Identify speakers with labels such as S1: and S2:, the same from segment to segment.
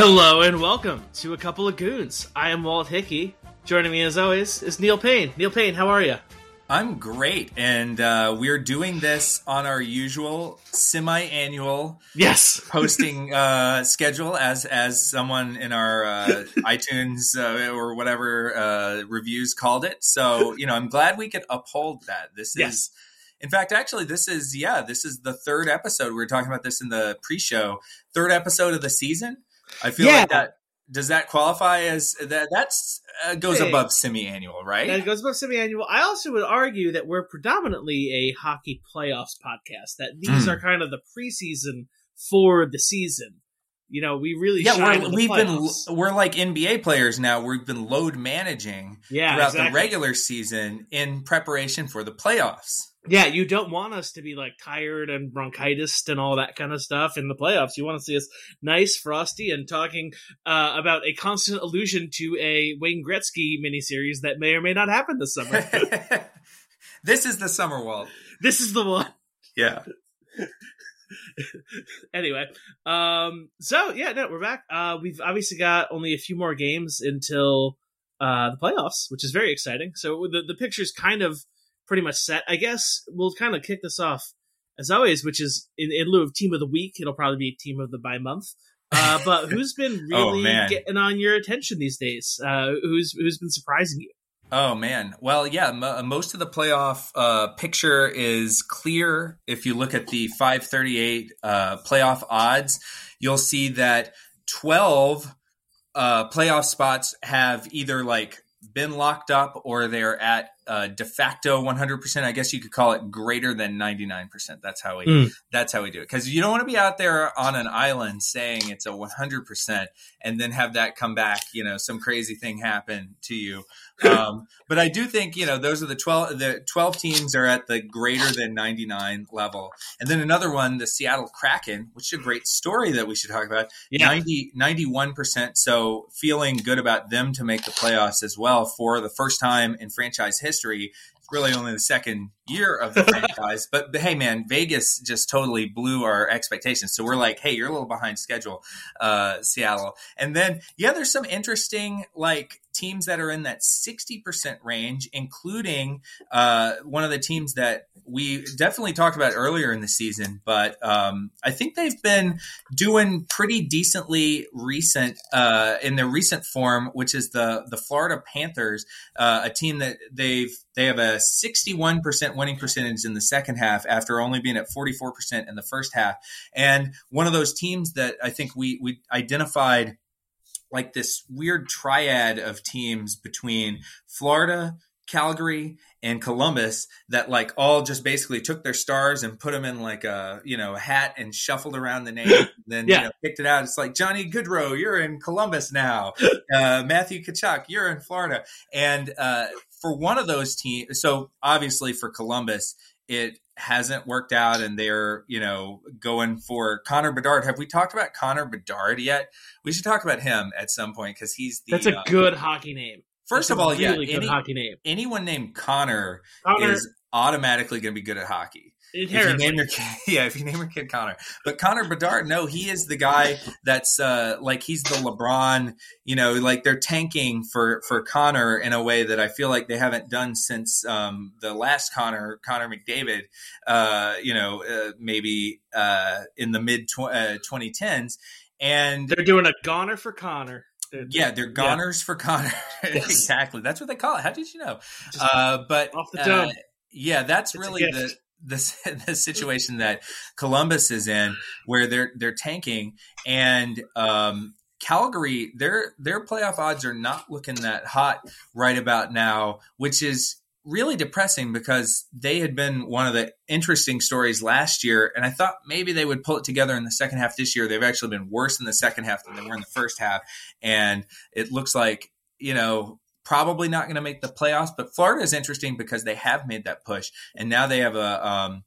S1: Hello and welcome to a couple of goons. I am Walt Hickey. Joining me as always is Neil Payne. Neil Payne, how are you?
S2: I'm great, and uh, we're doing this on our usual semi-annual
S1: Yes.
S2: posting uh, schedule. As as someone in our uh, iTunes uh, or whatever uh, reviews called it, so you know, I'm glad we could uphold that. This
S1: Yes.
S2: is, in fact, actually, this is yeah, this is the third episode. We were talking about this in the pre-show, third episode of the season. I feel
S1: Yeah.
S2: like that does that qualify as that? That's uh, goes
S1: Hey.
S2: above semi-annual, right?
S1: It goes above semi-annual. I also would argue that we're predominantly a hockey playoffs podcast. That these
S2: Mm.
S1: are kind of the preseason for the season. You know, we really
S2: yeah, We're, we've
S1: playoffs.
S2: been we're like NBA players now. We've been load managing
S1: yeah
S2: throughout
S1: exactly.
S2: the regular season in preparation for the playoffs.
S1: Yeah, you don't want us to be like tired and bronchitis and all that kind of stuff in the playoffs. You want to see us nice, frosty, and talking uh, about a constant allusion to a Wayne Gretzky miniseries that may or may not happen this summer.
S2: this is the summer wall.
S1: this is the one.
S2: Yeah.
S1: anyway, um, so yeah, no, we're back. Uh, we've obviously got only a few more games until uh, the playoffs, which is very exciting. So the the picture's kind of pretty much set. I guess we'll kind of kick this off as always, which is in, in lieu of team of the week, it'll probably be team of the by month. Uh, but who's been
S2: Oh,
S1: really
S2: man.
S1: getting on your attention these days? Uh, who's who's been surprising you?
S2: Oh man. Well, yeah. Mo most of the playoff uh, picture is clear. If you look at the 538 uh, playoff odds, you'll see that 12 uh, playoff spots have either like been locked up or they're at uh, de facto 100%. I guess you could call it greater than 99%. That's how we
S1: Mm.
S2: that's how we do it. Because you don't want to be out there on an island saying it's a 100% and then have that come back. You know, some crazy thing happen to you. Um, but I do think you know those are the 12 the 12 teams are at the greater than 99 level. And then another one, the Seattle Kraken, which is a great story that we should talk about.
S1: Yeah,
S2: 90, 91%. So feeling good about them to make the playoffs as well for the first time in franchise history. It's really only the second year of the franchise. But, but hey, man, Vegas just totally blew our expectations. So we're like, hey, you're a little behind schedule, uh, Seattle. And then, yeah, there's some interesting like teams that are in that 60% range, including uh, one of the teams that we definitely talked about earlier in the season. But um, I think they've been doing pretty decently recent uh, in their recent form, which is the the Florida Panthers, uh, a team that they've they have a 61% winning percentage in the second half after only being at 44% in the first half. And one of those teams that I think we we identified like this weird triad of teams between Florida, Calgary, and Columbus that like all just basically took their stars and put them in like a you know a hat and shuffled around the name, then
S1: Yeah.
S2: you know, picked it out. It's like Johnny Gaudreau, you're in Columbus now. Uh, Matthew Tkachuk, you're in Florida, and uh, for one of those teams, so obviously for Columbus, it hasn't worked out, and they're you know going for Connor Bedard. Have we talked about Connor Bedard yet? We should talk about him at some point because he's the
S1: that's a
S2: uh,
S1: good hockey name.
S2: First
S1: That's
S2: of all, yeah,
S1: really good
S2: any,
S1: hockey name.
S2: anyone named Connor,
S1: Connor,
S2: is automatically going to be good at hockey. If you name your kid, yeah, if you name your kid Connor, but Connor Bedard, no, he is the guy that's uh, like he's the LeBron. You know, like they're tanking for for Connor in a way that I feel like they haven't done since um, the last Connor, Connor McDavid. Uh, you know, uh, maybe uh, in the mid twenty tens, and
S1: They're doing a goner for Connor. They're-
S2: yeah, they're goners for Connor.
S1: Yes.
S2: exactly, that's what they call it. How did you know?
S1: Just
S2: Uh, but
S1: off the
S2: uh, yeah, that's
S1: It's
S2: really the, the the situation that Columbus is in, where they're they're tanking, and um, Calgary, their their playoff odds are not looking that hot right about now, which is really depressing because they had been one of the interesting stories last year, and I thought maybe they would pull it together in the second half this year. They've actually been worse in the second half than they were in the first half, and it looks like you know probably not going to make the playoffs. But Florida is interesting because they have made that push, and now they have a um,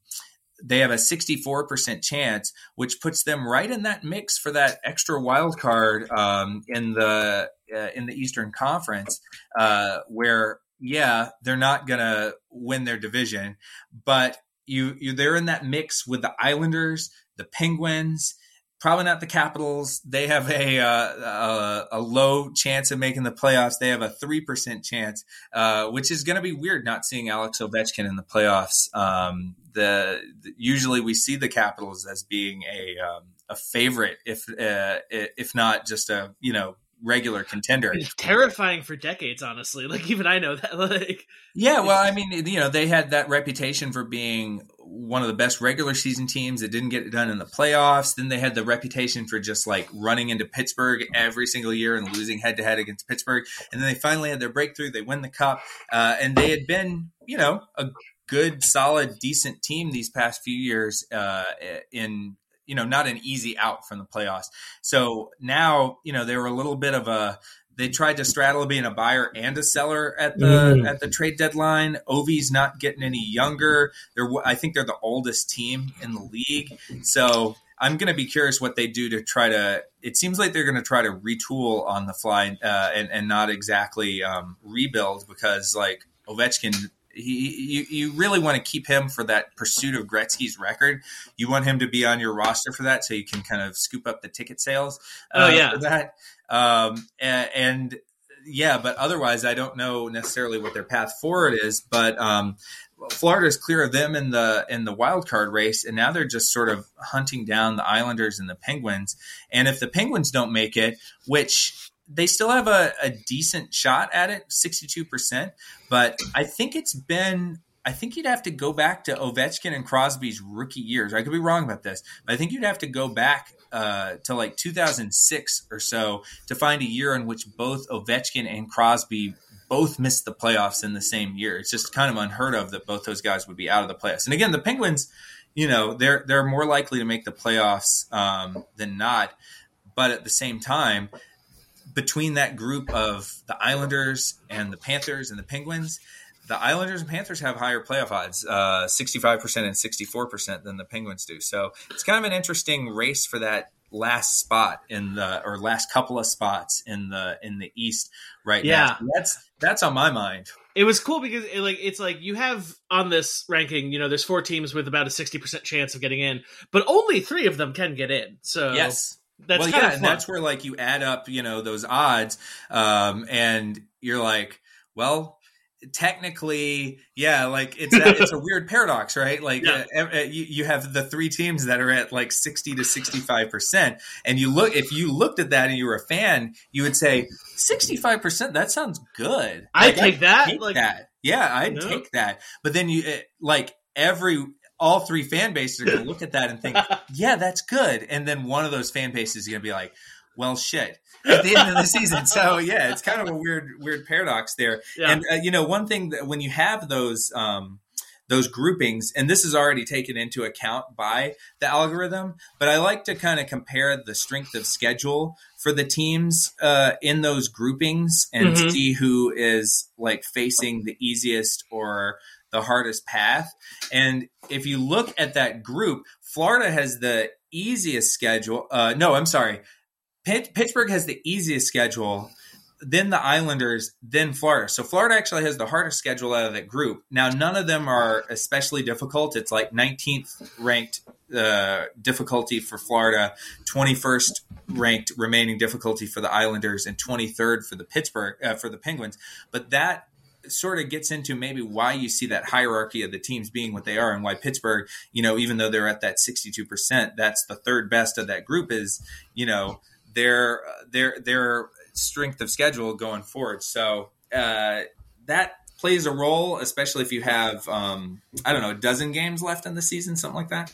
S2: they have a 64% chance, which puts them right in that mix for that extra wild card um, in the uh, in the Eastern Conference, uh, where yeah, they're not going to win their division, but you you they're in that mix with the Islanders, the Penguins, probably not the Capitals. They have a, uh, a, a low chance of making the playoffs. They have a three percent chance, uh, which is going to be weird not seeing Alex Ovechkin in the playoffs. Um, the, the, usually we see the Capitals as being a um, a favorite, if uh, if not just a you know regular contender.
S1: It's terrifying for decades, honestly. Like even I know that. Like
S2: yeah, well, I mean, you know, they had that reputation for being one of the best regular season teams that didn't get it done in the playoffs. Then they had the reputation for just like running into Pittsburgh every single year and losing head to head against Pittsburgh. And then they finally had their breakthrough. They win the cup, uh, and they had been, you know, a good, solid, decent team these past few years uh, in you know not an easy out from the playoffs. So now you know they were a little bit of a they tried to straddle being a buyer and a seller at the mm. at the trade deadline. Ovi's not getting any younger. They're I think they're the oldest team in the league. So I'm going to be curious what they do to try to. It seems like they're going to try to retool on the fly uh, and and not exactly um, rebuild because like Ovechkin he, you, you really want to keep him for that pursuit of Gretzky's record. You want him to be on your roster for that, so you can kind of scoop up the ticket sales.
S1: Uh, oh yeah,
S2: for that. Um, and, and, yeah, but otherwise, I don't know necessarily what their path forward is. But um, Florida is clear of them in the in the wild card race, and now they're just sort of hunting down the Islanders and the Penguins. And if the Penguins don't make it, which they still have a, a decent shot at it, 62%. But I think it's been, I think you'd have to go back to Ovechkin and Crosby's rookie years. I could be wrong about this, but I think you'd have to go back uh, to like 2006 or so to find a year in which both Ovechkin and Crosby both missed the playoffs in the same year. It's just kind of unheard of that both those guys would be out of the playoffs. And again, the Penguins, you know, they're they're more likely to make the playoffs um, than not. But at the same time, between that group of the Islanders and the Panthers and the Penguins, the Islanders and Panthers have higher playoff odds, uh, 65% and 64% than the Penguins do. So it's kind of an interesting race for that last spot in the or last couple of spots in the in the East right
S1: yeah.
S2: now. So that's that's on my mind.
S1: It was cool because it, like it's like you have on this ranking, you know, there's four teams with about a 60% chance of getting in, but only 3 of them can get in. So
S2: Yes that's well, yeah, and that's where like you add up, you know, those odds, um, and you're like, well, technically, yeah, like it's that, it's a weird paradox, right? Like yeah. uh, uh, you, you have the three teams that are at like sixty to sixty five percent, and you look if you looked at that and you were a fan, you would say sixty five percent. That sounds good.
S1: I like, take that.
S2: Take
S1: like,
S2: that. Yeah, I'd no. take that. But then you it, like every all three fan bases are going to look at that and think, yeah, that's good. And then one of those fan bases is going to be like, well, shit. At the end of the season, so yeah, it's kind of a weird, weird paradox there. Yeah. And uh, you know, one thing that when you have those, um, those groupings, and this is already taken into account by the algorithm, but I like to kind of compare the strength of schedule for the teams uh, in those groupings and mm-hmm. see who is like facing the easiest or the hardest path. And if you look at that group, Florida has the easiest schedule. Uh, no, I'm sorry. Pittsburgh has the easiest schedule, then the Islanders, then Florida. So Florida actually has the hardest schedule out of that group. Now, none of them are especially difficult. It's like 19th ranked uh, difficulty for Florida, 21st ranked remaining difficulty for the Islanders, and 23rd for the Pittsburgh uh, for the Penguins. But that sort of gets into maybe why you see that hierarchy of the teams being what they are and why Pittsburgh, you know, even though they're at that 62%, that's the third best of that group is, you know, their their their strength of schedule going forward. So, uh, that plays a role, especially if you have um, I don't know, a dozen games left in the season, something like that.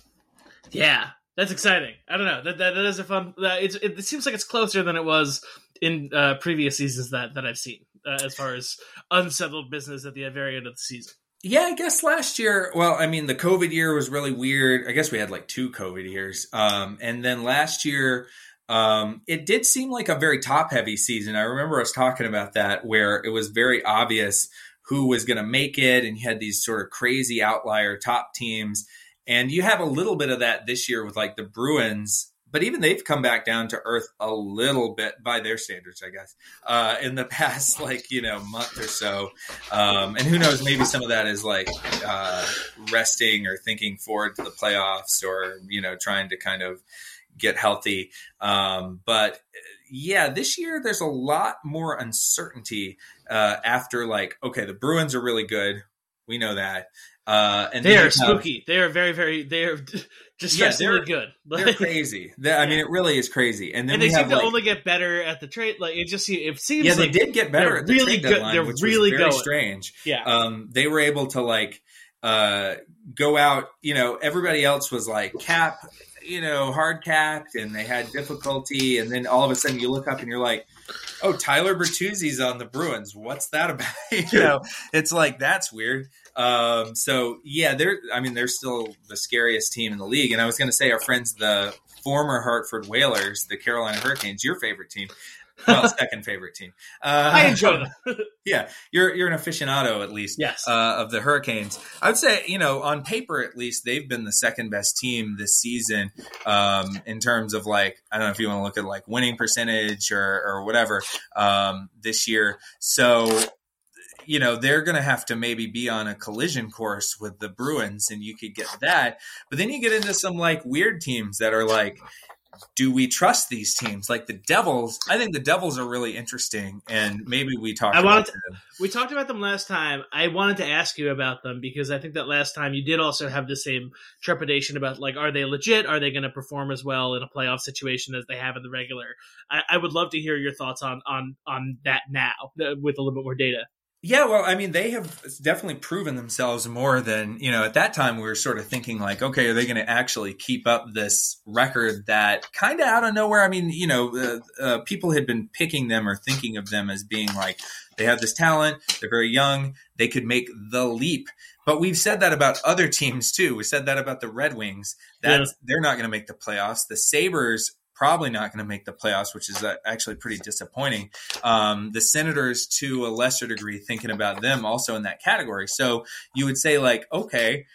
S1: Yeah, that's exciting. I don't know. That that, that is a fun. That, it, it seems like it's closer than it was in uh, previous seasons that that I've seen uh, as far as unsettled business at the very end of the season.
S2: Yeah, I guess last year. Well, I mean, the COVID year was really weird. I guess we had like two COVID years, um, and then last year. Um, it did seem like a very top heavy season. I remember us talking about that where it was very obvious who was going to make it, and you had these sort of crazy outlier top teams. And you have a little bit of that this year with like the Bruins but even they've come back down to earth a little bit by their standards, I guess, uh, in the past like you know month or so. Um, and who knows, maybe some of that is like uh, resting or thinking forward to the playoffs, or you know trying to kind of get healthy. Um, but yeah, this year there's a lot more uncertainty uh, after like okay, the Bruins are really good. We know that. Uh, and
S1: they are spooky. They are very, very. They are distressingly
S2: yeah, they're,
S1: good.
S2: they're crazy. They're, I mean, it really is crazy. And then
S1: and they
S2: seem
S1: to
S2: like,
S1: only get better at the trade. Like it just it seems.
S2: Yeah,
S1: like
S2: they did get better at the
S1: really
S2: trade
S1: good.
S2: deadline,
S1: They're
S2: which
S1: really
S2: was very
S1: going.
S2: strange.
S1: Yeah.
S2: Um, they were able to like uh, go out. You know, everybody else was like cap. You know, hard capped, and they had difficulty. And then all of a sudden, you look up and you're like, "Oh, Tyler Bertuzzi's on the Bruins. What's that about?" you know, it's like that's weird. Um, so yeah, they're. I mean, they're still the scariest team in the league. And I was going to say, our friends, the former Hartford Whalers, the Carolina Hurricanes, your favorite team. Well, second favorite team. Uh,
S1: I enjoy them.
S2: yeah, you're you're an aficionado at least.
S1: Yes.
S2: Uh, of the Hurricanes, I would say you know on paper at least they've been the second best team this season um, in terms of like I don't know if you want to look at like winning percentage or or whatever um, this year. So you know they're going to have to maybe be on a collision course with the Bruins, and you could get that. But then you get into some like weird teams that are like do we trust these teams like the devils i think the devils are really interesting and maybe we talk
S1: I
S2: about
S1: wanted to-. We talked about them last time. I wanted to ask you about them because I think that last time you did also have the same trepidation about like, are they legit? Are they going to perform as well in a playoff situation as they have in the regular? I, I would love to hear your thoughts on on on that now with a little bit more data.
S2: Yeah, well, I mean, they have definitely proven themselves more than, you know, at that time we were sort of thinking like, okay, are they going to actually keep up this record that kind of out of nowhere? I mean, you know, uh, uh, people had been picking them or thinking of them as being like, they have this talent, they're very young, they could make the leap. But we've said that about other teams too. We said that about the Red Wings. That
S1: Yeah.
S2: they're not going to make the playoffs. The Sabres probably not going to make the playoffs, which is uh, actually pretty disappointing. Um, the Senators, to a lesser degree, thinking about them also in that category. So you would say, like, okay,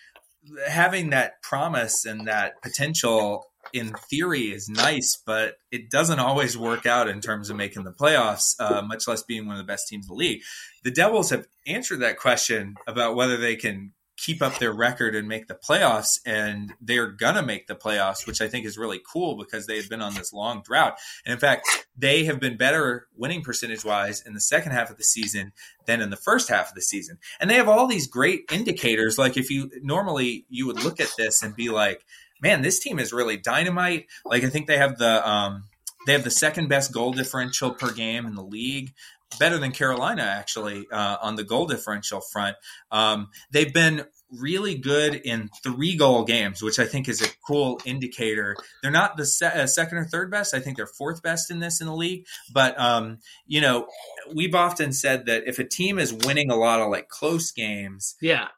S2: having that promise and that potential in theory is nice, but it doesn't always work out in terms of making the playoffs, uh, much less being one of the best teams in the league. The Devils have answered that question about whether they can keep up their record and make the playoffs, and they're gonna make the playoffs, which I think is really cool because they have been on this long drought. And in fact, they have been better winning percentage wise in the second half of the season than in the first half of the season. And they have all these great indicators. Like if you normally you would look at this and be like, man, this team is really dynamite. Like I think they have the um, they have the second best goal differential per game in the league. Better than Carolina, actually, uh, on the goal differential front. Um, they've been really good in three goal games, which I think is a cool indicator. They're not the se- uh, second or third best. I think they're fourth best in this in the league. But, um, you know, we've often said that if a team is winning a lot of like close games,
S1: Yeah,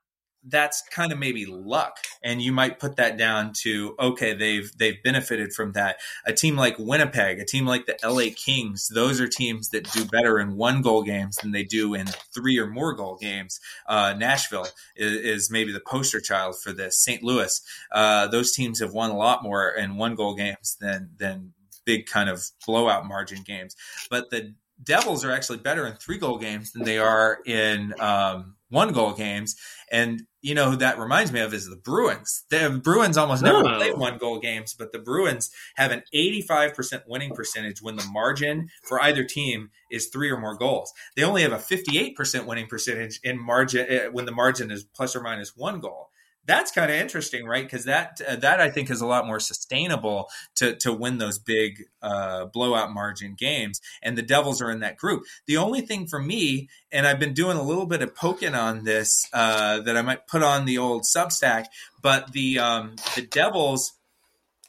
S2: that's kind of maybe luck and you might put that down to okay they've they've benefited from that. A team like winnipeg a team like the la kings those are teams that do better in one goal games than they do in three or more goal games. Uh, nashville is, is maybe the poster child for this. St louis uh, those teams have won a lot more in one goal games than than big kind of blowout margin games. But the devils are actually better in three goal games than they are in um, one goal games and you know who that reminds me of is the Bruins. The Bruins almost never play one goal games, but the Bruins have an 85% winning percentage when the margin for either team is three or more goals. They only have a 58% winning percentage in margin uh, when the margin is plus or minus one goal. That's kind of interesting, right? Because that uh, that I think is a lot more sustainable to to win those big uh, blowout margin games. And the Devils are in that group. The only thing for me, and I've been doing a little bit of poking on this uh, that I might put on the old Substack, but the um, the Devils,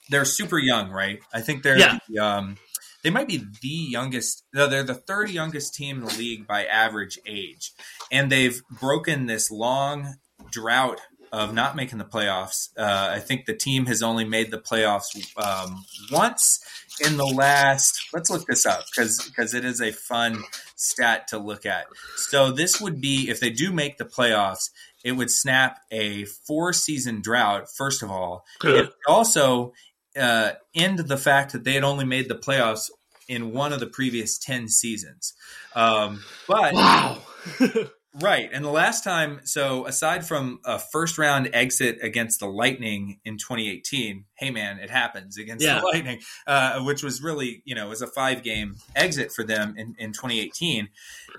S2: they're super young, right? I think they're
S1: Yeah.
S2: the, um, they might be the youngest. No, they're the third youngest team in the league by average age, and they've broken this long drought of not making the playoffs. Uh, I think the team has only made the playoffs um, once in the last. Let's look this up because because it is a fun stat to look at. So this would be if they do make the playoffs, it would snap a four season drought. First of all, it would also uh, end the fact that they had only made the playoffs in one of the previous 10 seasons. Um, but
S1: wow.
S2: Right. And the last time, so aside from a first round exit against the Lightning in 2018, hey man, it happens against
S1: Yeah.
S2: the Lightning, uh, which was really you know was a five game exit for them in, in 2018.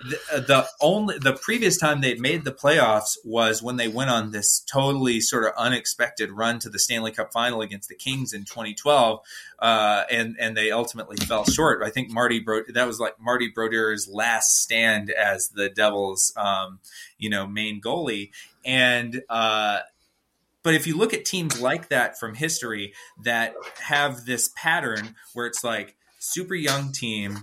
S2: The, uh, the only the previous time they'd made the playoffs was when they went on this totally sort of unexpected run to the Stanley Cup final against the Kings in 2012, uh, and and they ultimately fell short. I think Marty Bro- that was like Marty Brodeur's last stand as the Devils, um, you know, main goalie, and. Uh, but if you look at teams like that from history that have this pattern where it's like super young team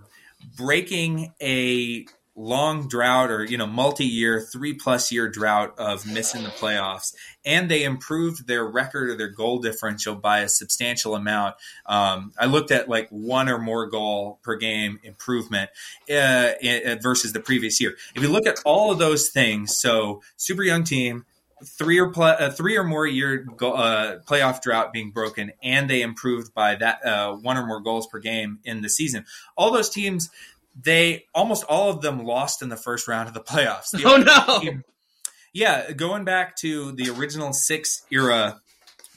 S2: breaking a long drought or you know multi-year three plus year drought of missing the playoffs and they improved their record or their goal differential by a substantial amount um, i looked at like one or more goal per game improvement uh, versus the previous year. If you look at all of those things so super young team three or pl- uh, three or more year go- uh, playoff drought being broken, and they improved by that uh, one or more goals per game in the season. All those teams, they almost all of them lost in the first round of the playoffs. The
S1: Oh no!
S2: team- yeah, going back to the original six era,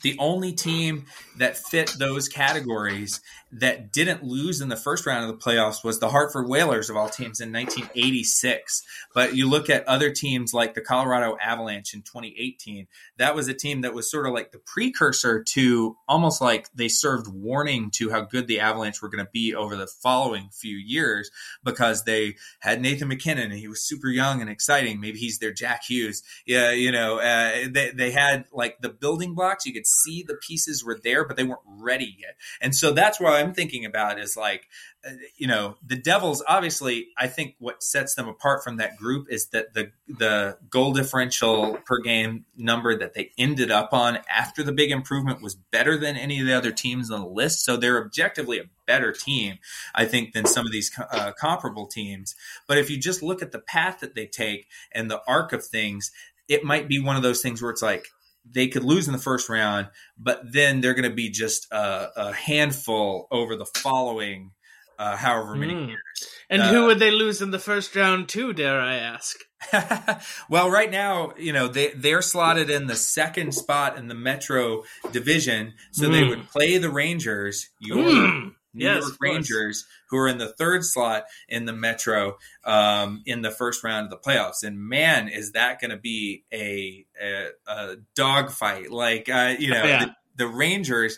S2: the only team that fit those categories that didn't lose in the first round of the playoffs was the Hartford Whalers of all teams in 1986. But you look at other teams like the Colorado Avalanche in 2018, that was a team that was sort of like the precursor to almost like they served warning to how good the Avalanche were going to be over the following few years because they had Nathan MacKinnon and he was super young and exciting. Maybe he's their Jack Hughes. Yeah, you know, uh, they, they had like the building blocks. You could see the pieces were there, but they weren't ready yet. And so that's what I'm thinking about is like, uh, you know, the Devils. Obviously, I think what sets them apart from that group is that the the goal differential per game number that they ended up on after the big improvement was better than any of the other teams on the list. So they're objectively a better team, I think, than some of these uh, comparable teams. But if you just look at the path that they take and the arc of things, it might be one of those things where it's like they could lose in the first round, but then they're going to be just a, a handful over the following uh, however many
S1: Mm.
S2: years.
S1: And
S2: Uh,
S1: who would they lose in the first round to? Dare I ask?
S2: well, right now, you know, they they're slotted in the second spot in the Metro division, so they
S1: Mm.
S2: would play the Rangers, your
S1: Mm.
S2: New
S1: Yes,
S2: York. Rangers, who are in the third slot in the Metro um, in the first round of the playoffs. And man, is that going to be a a, a dogfight? Like, uh, you know,
S1: Yeah.
S2: the, the Rangers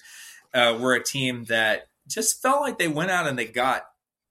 S2: uh, were a team that just felt like they went out and they got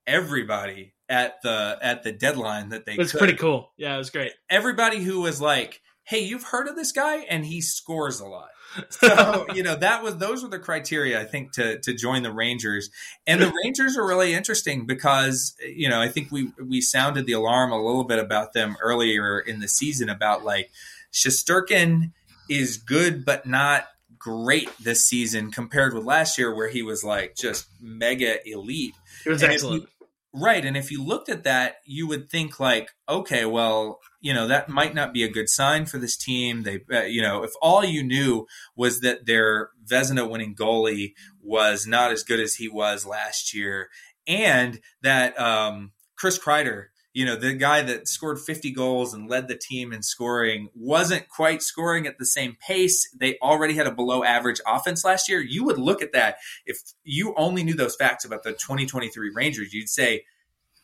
S2: everybody at the at the deadline that they
S1: It was
S2: could
S1: pretty cool. Yeah, it was great.
S2: everybody who was like, "Hey, you've heard of this guy, and he scores a lot." So you know that was those were the criteria I think to to join the Rangers, and the Rangers are really interesting because you know I think we we sounded the alarm a little bit about them earlier in the season about like Shesterkin is good but not great this season compared with last year where he was like just mega elite.
S1: It was
S2: And if
S1: excellent.
S2: you- Right. And if you looked at that, you would think like, okay, well, you know, that might not be a good sign for this team. They, uh, you know, if all you knew was that their Vezina winning goalie was not as good as he was last year and that, um, Chris Kreider, you know, the guy that scored 50 goals and led the team in scoring wasn't quite scoring at the same pace. They already had a below average offense last year. You would look at that if you only knew those facts about the 2023 Rangers, you'd say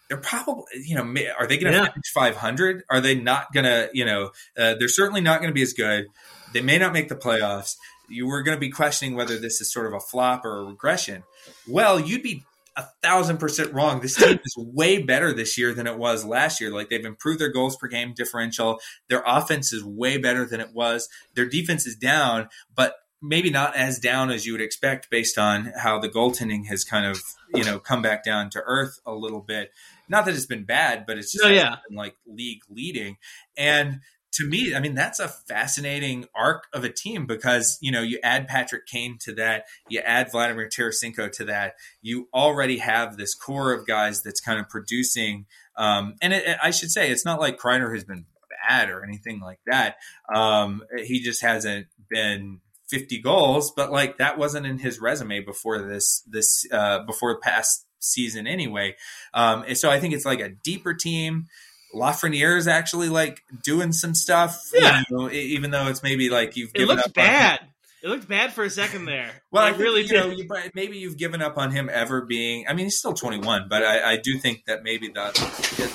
S2: they're probably, you know, are they going to
S1: Yeah.
S2: finish 500? Are they not going to, you know, uh, they're certainly not going to be as good. They may not make the playoffs. You were going to be questioning whether this is sort of a flop or a regression. Well, you'd be a thousand percent wrong. This team is way better this year than it was last year. Like they've improved their goals per game differential. Their offense is way better than it was. Their defense is down, but maybe not as down as you would expect based on how the goaltending has kind of, you know, come back down to earth a little bit. Not that it's been bad, but it's just hasn't
S1: yeah.
S2: been like league leading. And to me, I mean, that's a fascinating arc of a team because, you know, you add Patrick Kane to that, you add Vladimir Tarasenko to that, you already have this core of guys that's kind of producing. Um, and it, I should say, it's not like Kreider has been bad or anything like that. Um, he just hasn't been 50 goals, but like that wasn't in his resume before this, this, uh, before past season anyway. Um, and so I think it's like a deeper team. Lafreniere is actually like doing some stuff, you know, even though it's maybe like you've
S1: It
S2: given
S1: looks
S2: up on-
S1: bad. It looked bad for a second there.
S2: Well,
S1: It
S2: I think,
S1: really
S2: you know, you, maybe you've given up on him ever being. I mean, he's still 21, but I, I do think that maybe the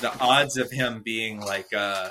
S2: the odds of him being like, uh,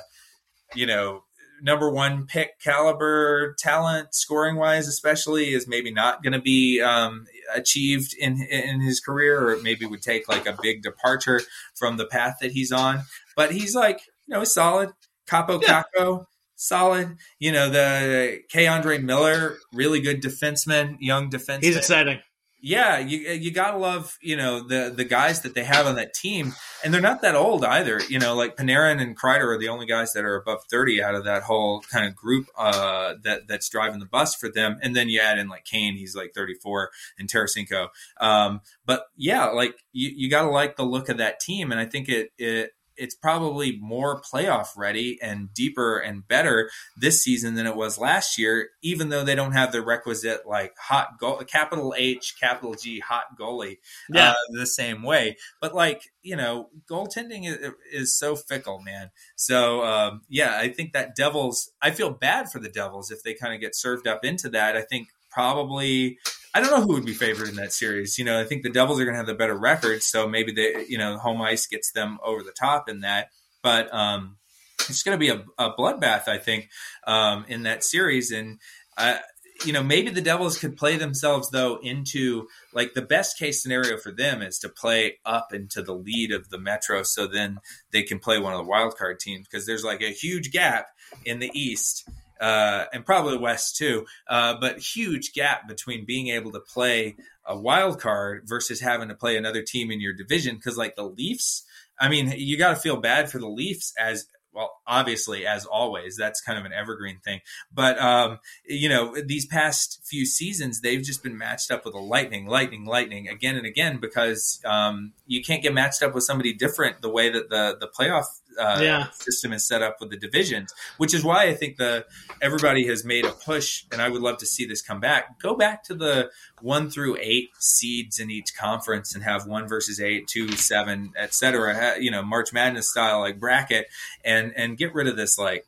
S2: you know, number one pick caliber talent, scoring wise, especially, is maybe not going to be um, achieved in in his career, or maybe would take like a big departure from the path that he's on. But he's like, you know, solid. Kaapo
S1: Yeah.
S2: Kakko, solid. You know, the K. Andre Miller, really good defenseman, young defenseman.
S1: He's exciting.
S2: Yeah, you you gotta love you know the the guys that they have on that team, and they're not that old either. You know, like Panarin and Kreider are the only guys that are above thirty out of that whole kind of group uh, that that's driving the bus for them. And then you add in like Kane, he's like thirty four, and Tarasenko. Um, but yeah, like you, you gotta like the look of that team, and I think it it it's probably more playoff ready and deeper and better this season than it was last year, even though they don't have the requisite like hot goal, capital H, capital G, hot goalie
S1: Yeah.
S2: uh, the same way. But like you know, goaltending is, is so fickle, man. So um, yeah, I think that Devils. I feel bad for the Devils if they kind of get served up into that. I think probably. I don't know who would be favored in that series. You know, I think the Devils are going to have the better record, so maybe they, you know, home ice gets them over the top in that. But um, it's going to be a, a bloodbath, I think, um, in that series. And uh, you know, maybe the Devils could play themselves though into like the best case scenario for them is to play up into the lead of the Metro, so then they can play one of the wild card teams because there's like a huge gap in the East. Uh, and probably West too, uh, but huge gap between being able to play a wild card versus having to play another team in your division. Because like the Leafs, I mean, you got to feel bad for the Leafs as well, obviously, as always, that's kind of an evergreen thing. But, um, you know, these past few seasons, they've just been matched up with a lightning, lightning, lightning again and again because um, you can't get matched up with somebody different the way that the, the playoff uh,
S1: Yeah.
S2: system is set up with the divisions, which is why I think the everybody has made a push, and I would love to see this come back. Go back to the one through eight seeds in each conference and have one versus eight, two, seven, et cetera. You know, March Madness style like bracket, and and get rid of this like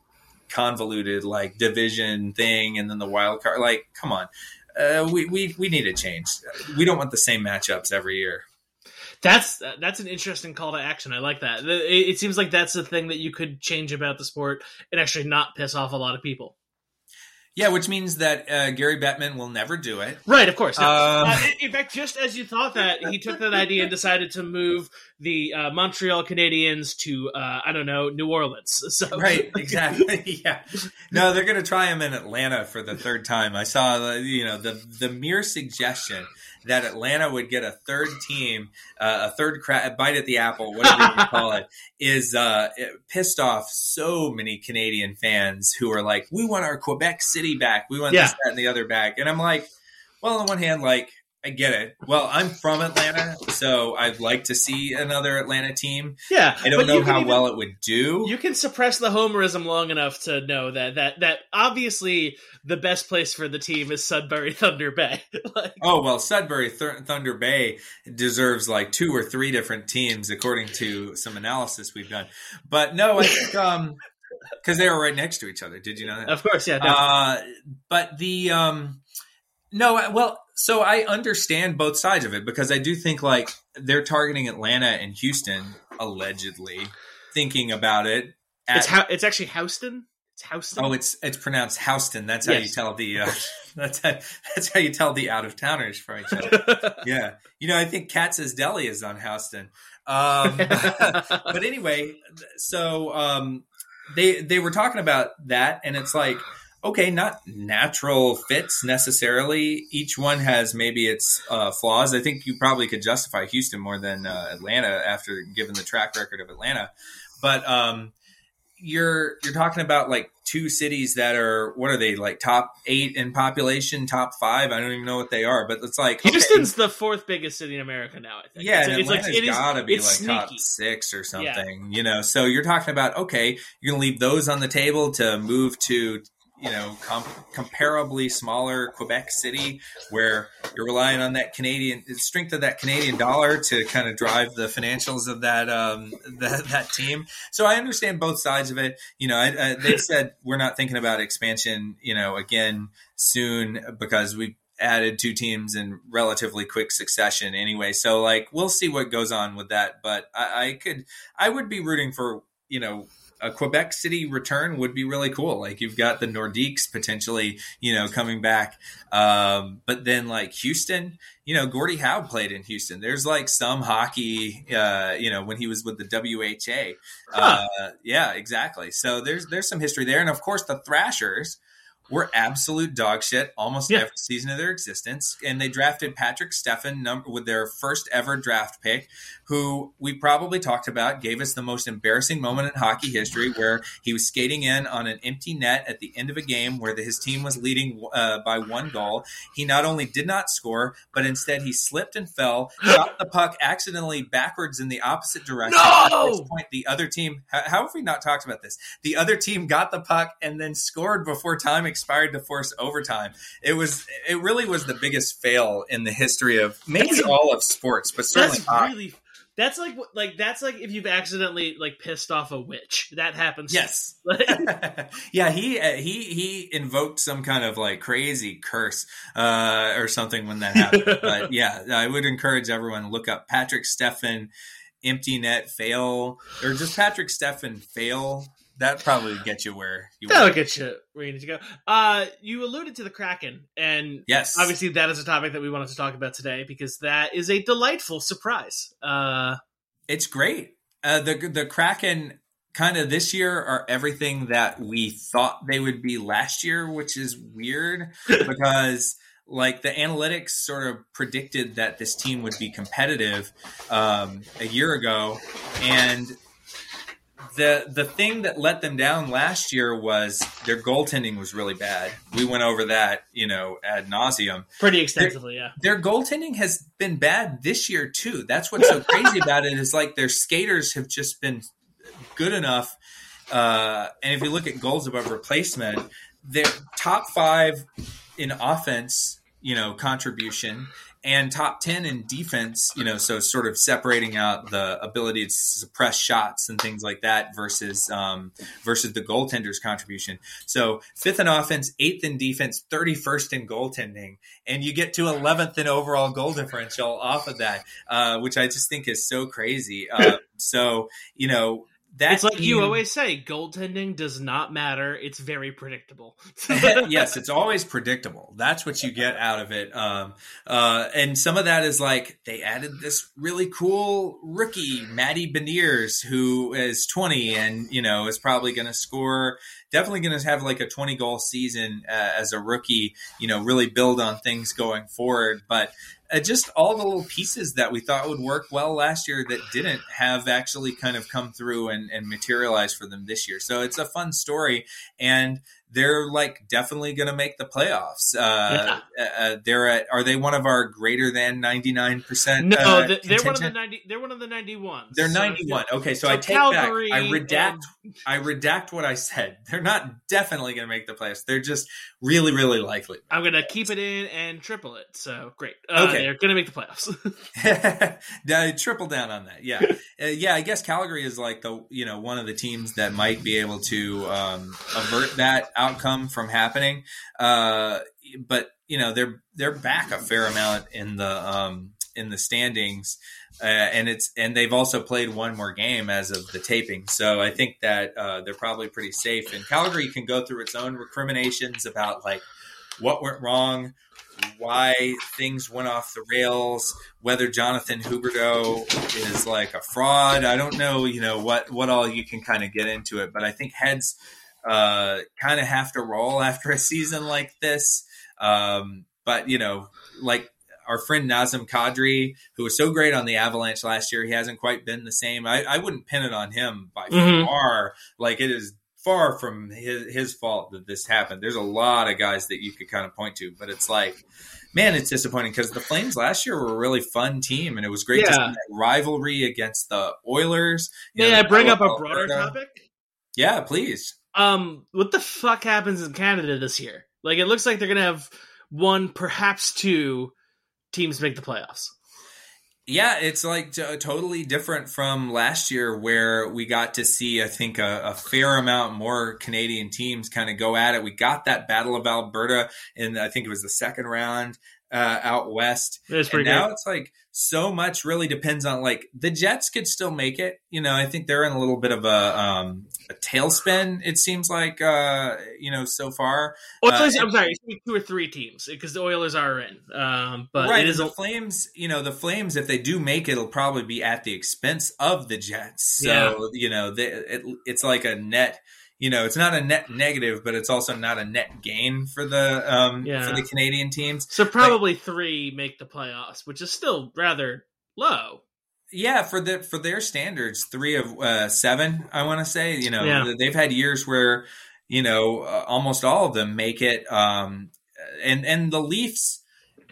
S2: convoluted like division thing, and then the wild card. Like, come on. Uh, we, we we need a change. We don't want the same matchups every year.
S1: That's that's an interesting call to action. I like that. It, it seems like that's the thing that you could change about the sport and actually not piss off a lot of people.
S2: Yeah, which means that uh, Gary Bettman will never do it.
S1: Right, of course.
S2: Um,
S1: Uh, in- in fact, just as you thought that, he took that idea and decided to move the uh, Montreal Canadiens to uh, I don't know New Orleans. So
S2: right exactly yeah no they're going to try him in atlanta for the third time i saw you know the the mere suggestion that atlanta would get a third team uh, a third cra- bite at the apple whatever you call it is uh it pissed off so many canadian fans who are like we want our quebec city back we want
S1: Yeah.
S2: this that and the other back and i'm like well on the one hand like I get it. Well, I'm from Atlanta, so I'd like to see another Atlanta team.
S1: yeah,
S2: I don't know how
S1: even-
S2: well it would do.
S1: You can suppress the homerism long enough to know that that that obviously the best place for the team is Sudbury Thunder Bay. like,
S2: Oh well, Sudbury Th- Thunder Bay deserves like two or three different teams, according to some analysis we've done. But no, I think um because they were right next to each other. Did you know that?
S1: of course, yeah. No.
S2: Uh, but the um no, well, so I understand both sides of it because I do think like they're targeting Atlanta and Houston allegedly, thinking about it. at-
S1: it's how it's actually Houston. It's Houston.
S2: Oh, it's it's pronounced Houston. That's how you tell the uh, that's how, that's how you tell the out of towners from each other. yeah, you know, I think Katz's Deli is on Houston. Um, but anyway, so um, they they were talking about that, and it's like okay, not natural fits necessarily. Each one has maybe its uh, flaws. I think you probably could justify Houston more than uh, Atlanta after given the track record of Atlanta, but. Um, you're you're talking about like two cities that are what are they like top eight in population, top five? I don't even know what they are, but it's like okay,
S1: Houston's the fourth biggest city in America now. I think.
S2: yeah,
S1: it's,
S2: and
S1: it's like
S2: Atlanta's
S1: it is.
S2: gotta be like
S1: it's
S2: top six or something, you know. So you're talking about okay, you're gonna leave those on the table to move to you know com- comparably smaller Quebec City, where you're relying on that Canadian strength of that Canadian dollar to kind of drive the financials of that um, that, that team. So I understand both sides of it. You know, I, I, they've said we're not thinking about expansion. You know, again soon because we added two teams in relatively quick succession anyway. So like we'll see what goes on with that. But I, I could I would be rooting for, you know, a Quebec City return would be really cool. Like you've got the Nordiques potentially, you know, coming back. Um, but then like Houston, you know, Gordie Howe played in Houston. There's like some hockey, uh, you know, when he was with the WHA. Uh, yeah, exactly. So there's there's some history there, and of course the Thrashers were absolute dog shit almost
S1: Yeah.
S2: every season of their existence. And they drafted Patrick Stefan number with their first ever draft pick, who we probably talked about, gave us the most embarrassing moment in hockey history where he was skating in on an empty net at the end of a game where the, his team was leading uh, by one goal. He not only did not score, but instead he slipped and fell, shot the puck accidentally backwards in the opposite direction.
S1: No!
S2: At which point, the other team, how, how have we not talked about this? The other team got the puck and then scored before time expired to force overtime. It was, it really was the biggest fail in the history of maybe
S1: That's-
S2: all of sports, but certainly
S1: That's
S2: hockey.
S1: really. That's like like that's like if you've accidentally like pissed off a witch. That happens.
S2: Yes. Yeah, he uh, he he invoked some kind of like crazy curse uh, or something when that happened. but yeah, I would encourage everyone to look up Patrick Stefan empty net fail or just Patrick Stefan fail. That probably get you where you
S1: that'll
S2: want.
S1: get you where you need to go. Uh, you alluded to the Kraken, and
S2: Yes,
S1: obviously that is a topic that we wanted to talk about today because that is a delightful surprise. Uh,
S2: It's great. Uh, the the Kraken kind of this year are everything that we thought they would be last year, which is weird because like the analytics sort of predicted that this team would be competitive um, a year ago, and the the thing that let them down last year was their goaltending was really bad. We went over that, you know, ad nauseum
S1: pretty extensively, yeah.
S2: their goaltending has been bad this year too. That's what's so crazy about it is like their skaters have just been good enough. Uh, and if you look at goals above replacement, they're top five in offense, you know, contribution and top 10 in defense, you know, so sort of separating out the ability to suppress shots and things like that versus, um, versus the goaltender's contribution. So fifth in offense, eighth in defense, 31st in goaltending and you get to 11th in overall goal differential off of that, uh, which I just think is so crazy. Uh, so, you know, that
S1: It's like you always say, goaltending does not matter. It's very predictable.
S2: yes, it's always predictable. That's what you get out of it. Um, uh, and some of that is like they added this really cool rookie, Matty Beniers, who is 20 and, you know, is probably going to score, definitely going to have like a 20 goal season uh, as a rookie, you know, really build on things going forward. But uh, just all the little pieces that we thought would work well last year that didn't have actually kind of come through and, and materialize for them this year. So it's a fun story. And they're like definitely going to make the playoffs. Uh, uh, they're at, are they one of our greater than 99%?
S1: no,
S2: uh,
S1: th- they're one of the
S2: contingent?
S1: ninety. They're one of the ninety ones.
S2: They're 91. Okay, so,
S1: so
S2: I take
S1: Calgary
S2: back. I redact.
S1: and-
S2: I redact what I said. They're not definitely going to make the playoffs. They're just really, really likely.
S1: I'm gonna keep it in and triple it. So great. Uh,
S2: Okay.
S1: they're gonna make the playoffs.
S2: Yeah, triple down on that. Yeah, uh, yeah. I guess Calgary is like the you know one of the teams that might be able to um, avert that outcome from happening. Uh, but you know they're they're back a fair amount in the um, in the standings, uh, and it's and they've also played one more game as of the taping. So I think that uh, they're probably pretty safe. And Calgary can go through its own recriminations about like what went wrong, why things went off the rails, whether Jonathan Huberdeau is like a fraud. I don't know, you know, what, what all you can kind of get into it, but I think heads uh, kind of have to roll after a season like this. Um, but, you know, like our friend Nazem Kadri, who was so great on the Avalanche last year, he hasn't quite been the same. I, I wouldn't pin it on him by
S1: Mhm.
S2: far. Like it is far from his, his fault that this happened. There's a lot of guys that you could kind of point to, but it's like, man, it's disappointing because the Flames last year were a really fun team, and it was great to see that rivalry against the Oilers.
S1: May
S2: know,
S1: I bring up a
S2: Alberta.
S1: broader topic?
S2: Yeah, please.
S1: Um, what the fuck happens in Canada this year? Like, it looks like they're gonna have one, perhaps two teams make the playoffs.
S2: Yeah, it's like t- totally different from last year where we got to see, I think, a, a fair amount more Canadian teams kind of go at it. We got that Battle of Alberta in, I think it was the second round uh, out west. and now
S1: good.
S2: it's like so much really depends on like the Jets could still make it. You know, I think they're in a little bit of a um, a tailspin. It seems like uh, you know so far.
S1: Well,
S2: Uh,
S1: I'm sorry, two or three teams because the Oilers are in. Um, but
S2: right,
S1: it is
S2: the
S1: a,
S2: Flames. You know, the Flames. If they do make it, it'll probably be at the expense of the Jets. So
S1: Yeah.
S2: you know, they, it, it's like a net. You know, it's not a net negative, but it's also not a net gain for the um,
S1: Yeah.
S2: for the Canadian teams.
S1: so probably three make the playoffs, which is still rather low.
S2: Yeah, for the for their standards, three of uh, seven, I want to say. You know,
S1: Yeah.
S2: they've had years where you know uh, almost all of them make it, um, and and the Leafs.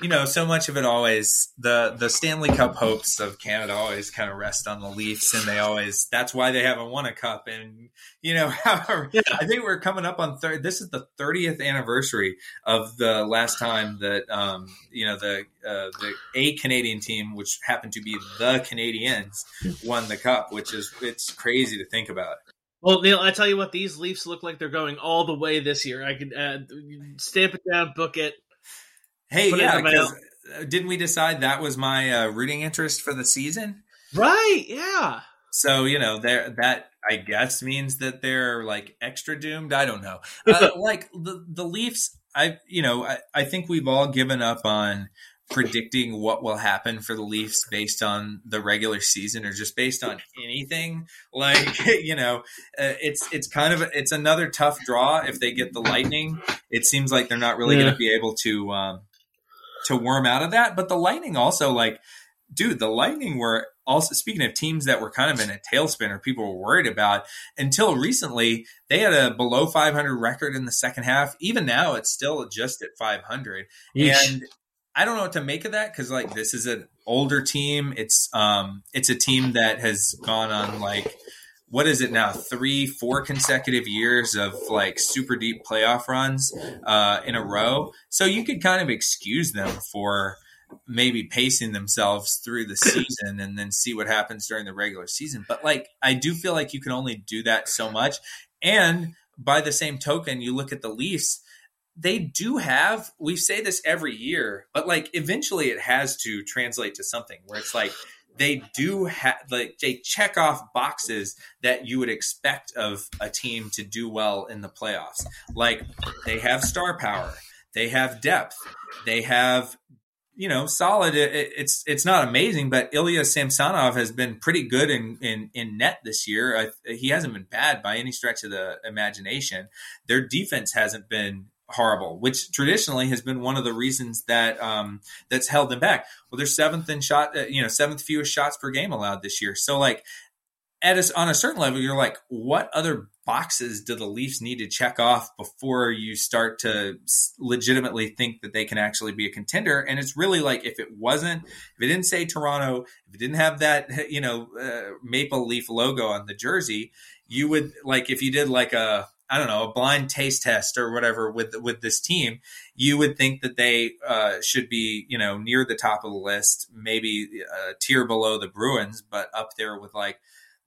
S2: You know, so much of it always the the Stanley Cup hopes of Canada always kind of rest on the Leafs, and they always that's why they haven't won a cup. And you know, however,
S1: Yeah.
S2: I think we're coming up on third. This is the thirtieth anniversary of the last time that um, you know the uh, the a Canadian team, which happened to be the Canadians, won the cup, which is it's crazy to think about.
S1: Well, Neil, I tell you what, these Leafs look like they're going all the way this year. I could uh, stamp it down, book it.
S2: Hey,
S1: Put
S2: yeah,
S1: in the mail.
S2: because didn't we decide that was my uh, rooting interest for the season?
S1: Right? Yeah.
S2: So you know, there that I guess means that they're like extra doomed. I don't know. Uh, like the the Leafs, I you know, I, I think we've all given up on predicting what will happen for the Leafs based on the regular season or just based on anything. Like you know, uh, it's it's kind of it's another tough draw if they get the Lightning. It seems like they're not really
S1: Yeah.
S2: going to be able to um, to worm out of that. But the Lightning also like dude, the Lightning were also speaking of teams that were kind of in a tailspin or people were worried about until recently. They had a below 500 record in the second half. Even now, it's still just at 500.
S1: Yeesh.
S2: And I don't know what to make of that because like this is an older team. It's um it's a team that has gone on like what is it now three four consecutive years of like super deep playoff runs uh, in a row. So you could kind of excuse them for maybe pacing themselves through the season and then see what happens during the regular season. But like I do feel like you can only do that so much. And by the same token, you look at the Leafs, they do have we say this every year, but like eventually it has to translate to something where it's like they do have like they check off boxes that you would expect of a team to do well in the playoffs. Like they have star power, they have depth, they have you know solid. It, it- it's it's not amazing, but Ilya Samsonov has been pretty good in in, in net this year. He hasn't been bad by any stretch of the imagination. Their defense hasn't been horrible, which traditionally has been one of the reasons that um, that's held them back. Well, they're seventh in shot, uh, you know, seventh fewest shots per game allowed this year. So like at a, on a certain level, you're like, what other boxes do the Leafs need to check off before you start to legitimately think that they can actually be a contender? And it's really like if it wasn't, if it didn't say Toronto, if it didn't have that, you know, uh, maple leaf logo on the jersey, you would like if you did like a I don't know a blind taste test or whatever with with this team, you would think that they uh, should be you know near the top of the list, maybe a tier below the Bruins, but up there with like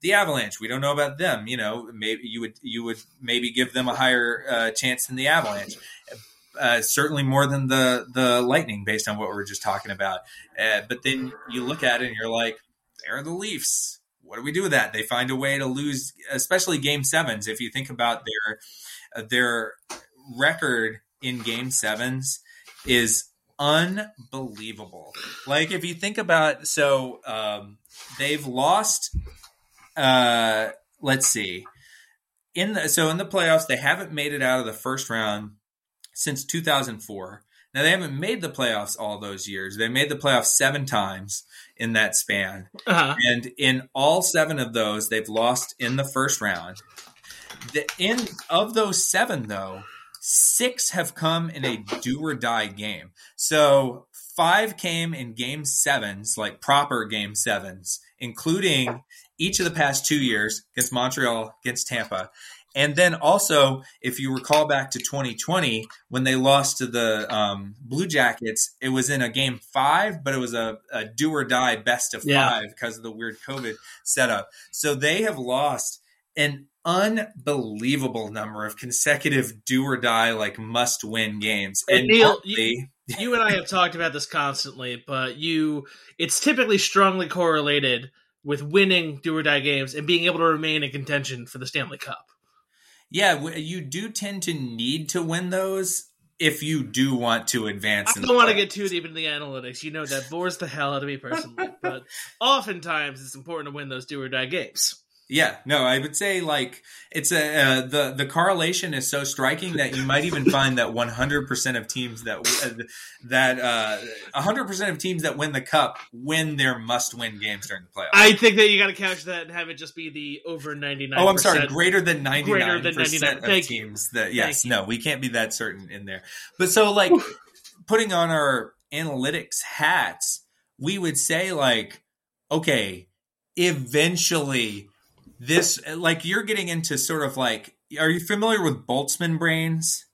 S2: the Avalanche. We don't know about them. You know, maybe you would you would maybe give them a higher uh, chance than the Avalanche. Uh, certainly more than the the Lightning, based on what we were just talking about. Uh, but then you look at it and you're like, they're the Leafs. What do we do with that? They find a way to lose, especially Game Sevens. If you think about their their record in Game Sevens, is unbelievable. Like if you think about, so um, they've lost. Uh, let's see. In the so in the playoffs, they haven't made it out of the first round since 2004. Now they haven't made the playoffs all those years. They made the playoffs seven times in that span.
S1: Uh-huh.
S2: And in all seven of those, they've lost in the first round. The in of those seven, though, six have come in a do or die game. So five came in game sevens, like proper game sevens, including each of the past two years against Montreal, against Tampa. And then also, if you recall back to 2020 when they lost to the um, Blue Jackets, it was in a game five, but it was a, a do or die best of
S1: Yeah.
S2: five because of the weird COVID setup. So they have lost an unbelievable number of consecutive do or die like must win games.
S1: And
S2: And
S1: Neil,
S2: partly-
S1: you and I have talked about this constantly, but you it's typically strongly correlated with winning do or die games and being able to remain in contention for the Stanley Cup.
S2: Yeah, you do tend to need to win those if you do want to advance.
S1: I don't want to get too deep into the analytics. You know that bores the hell out of me personally, but oftentimes it's important to win those do or die games.
S2: Yeah, no, I would say like it's a uh, the the correlation is so striking that you might even find that 100% of teams that uh, that uh 100% of teams that win the cup win their must-win games during the playoffs.
S1: I think that you got to couch that and have it just be the over ninety nine.
S2: Oh, I'm sorry. Greater than 99%
S1: Greater than 99.
S2: of
S1: Thank you.
S2: teams that yes,
S1: Thank
S2: no, we can't be that certain in there. But so like putting on our analytics hats, we would say like okay, eventually this like you're getting into sort of like are you familiar with Boltzmann brains?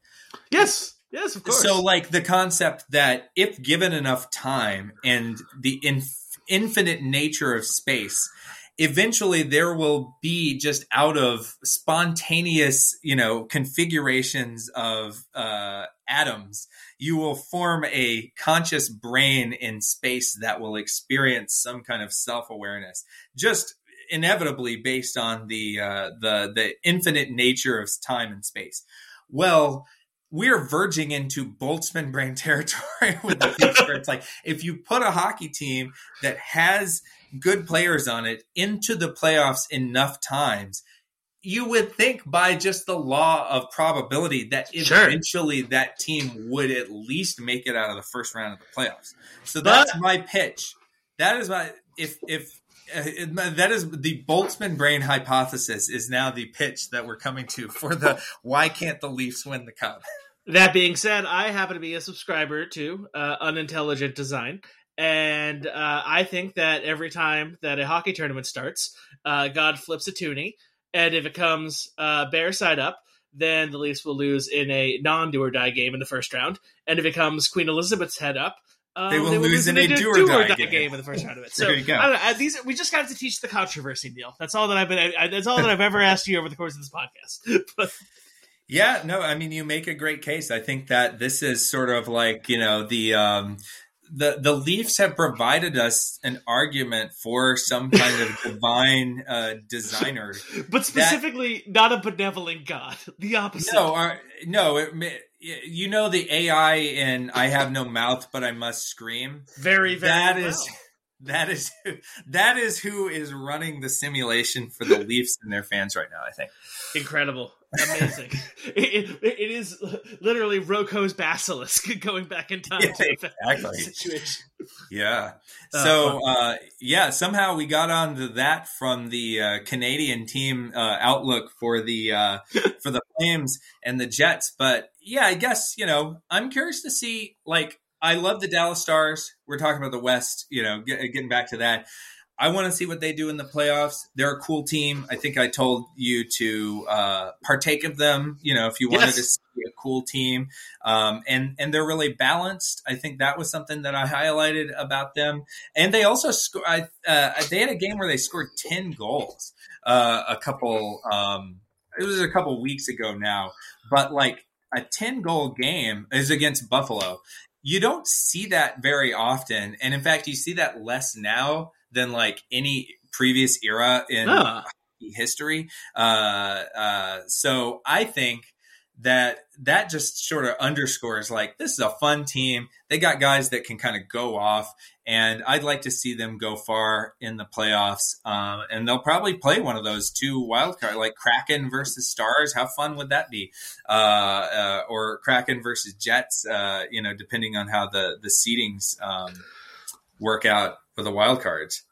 S1: Yes, yes, of course.
S2: So, like the concept that if given enough time and the inf- infinite nature of space, eventually there will be just out of spontaneous, you know, configurations of uh, atoms, you will form a conscious brain in space that will experience some kind of self awareness. Just inevitably based on the uh, the the infinite nature of time and space. Well, we're verging into Boltzmann brain territory with the where it's like if you put a hockey team that has good players on it into the playoffs enough times, you would think by just the law of probability that
S1: Sure.
S2: eventually that team would at least make it out of the first round of the playoffs. So that's
S1: But-
S2: my pitch. That is my if if that is the Boltzmann brain hypothesis is now the pitch that we're coming to for the why can't the Leafs win the cup?
S1: That being said, I happen to be a subscriber to uh, Unintelligent Design, and uh, I think that every time that a hockey tournament starts, uh, God flips a toonie, and if it comes uh, bear side up, then the Leafs will lose in a non do or die game in the first round, and if it comes Queen Elizabeth's head up. Um,
S2: They will lose in a do or die game.
S1: game in the first round of it. So
S2: There you go.
S1: I don't know. These we just got to teach the controversy, Neil. That's all that I've been. I, that's all that I've ever asked you over the course of this podcast. but
S2: Yeah, no, I mean you make a great case. I think that this is sort of like, you know, the um the the Leafs have provided us an argument for some kind of divine uh designer.
S1: but specifically not a benevolent god the opposite
S2: No, our, no, it, you know the AI in I have no mouth but I must scream.
S1: very very
S2: That
S1: well.
S2: is that is who, that is who is running the simulation for the Leafs and their fans right now, I think.
S1: incredible amazing it, it, it is literally roko's basilisk going back in time
S2: Yeah,
S1: to
S2: exactly.
S1: situation
S2: Yeah.
S1: Uh,
S2: So uh, yeah, somehow we got onto that from the uh, Canadian team uh, outlook for the uh, for the Flames and the Jets. But yeah, I guess you know I'm curious to see. Like, I love the Dallas Stars. We're talking about the West. You know, get, getting back to that. I want to see what they do in the playoffs. They're a cool team. I think I told you to uh, partake of them. You know, if you wanted
S1: Yes.
S2: to see a cool team, um, and and they're really balanced. I think that was something that I highlighted about them. And they also sco- I, uh, they had a game where they scored ten goals. Uh, a couple, um, it was a couple weeks ago now, but like a ten goal game is against Buffalo. You don't see that very often, and in fact, you see that less now than like any previous era in
S1: Ah,
S2: history. Uh, uh, so I think that that just sort of underscores like this is a fun team. They got guys that can kind of go off, and I'd like to see them go far in the playoffs. Um, and they'll probably play one of those two wild card, like Kraken versus Stars. How fun would that be? Uh, uh, or Kraken versus Jets. Uh, you know, depending on how the the seedings um, work out for the wild cards.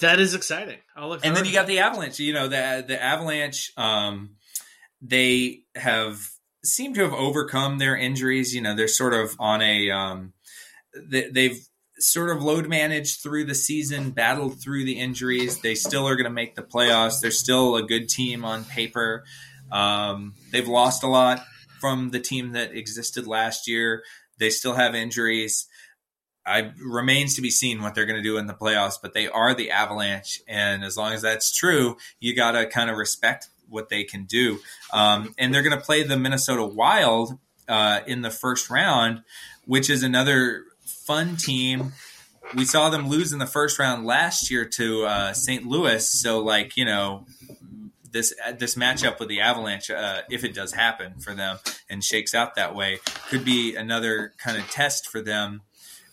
S1: That is exciting. I'll look
S2: and then you got the avalanche. You know the the avalanche um they have seem to have overcome their injuries. You know they're sort of on a um they, they've sort of load managed through the season battled through the injuries. They still are going to make the playoffs. They're still a good team on paper. Um, they've lost a lot from the team that existed last year. They still have injuries. I remains to be seen what they're going to do in the playoffs, but they are the Avalanche, and as long as that's true, you got to kind of respect what they can do. Um, and they're going to play the Minnesota Wild uh, in the first round, which is another fun team. We saw them lose in the first round last year to uh, St. Louis, so like you know this this matchup with the Avalanche, uh, if it does happen for them and shakes out that way, could be another kind of test for them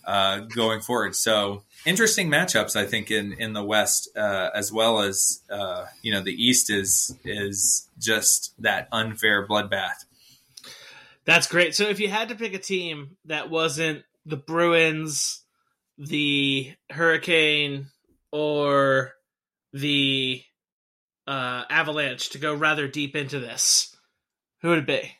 S2: uh, going forward. So interesting matchups, I think, in in the West uh, as well as uh, you know the East is is just that unfair bloodbath.
S1: That's great. So if you had to pick a team that wasn't the Bruins, the Hurricane, or the uh, Avalanche to go rather deep into this, who would it be?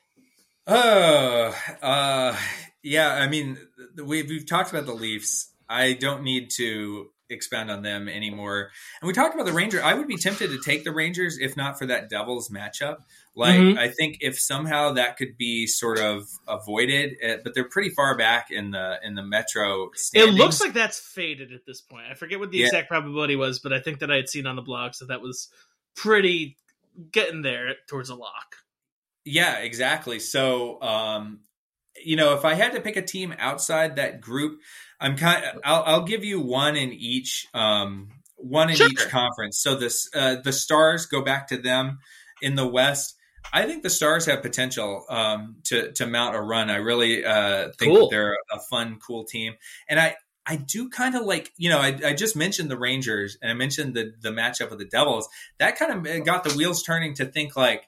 S2: Oh, uh, yeah. I mean, we've, we've talked about the Leafs. I don't need to expound on them anymore. And we talked about the Rangers. I would be tempted to take the Rangers if not for that Devils matchup. Like, mm-hmm. I think if somehow that could be sort of avoided, eh, but they're pretty far back in the in the Metro. Standings.
S1: It looks like that's faded at this point. I forget what the yeah. exact probability was, but I think that I had seen on the blog, so that was pretty getting there towards a lock.
S2: Yeah, exactly. So, um, you know, if I had to pick a team outside that group, I'm kind. Of, I'll, I'll give you one in each. Um, one in sure. each conference. So this uh, the Stars go back to them in the West. I think the Stars have potential um, to to mount a run. I really uh, think cool. they're a fun, cool team, and I I do kind of like, you know, I, I, just mentioned the Rangers and I mentioned the the matchup with the Devils. That kind of got the wheels turning to think like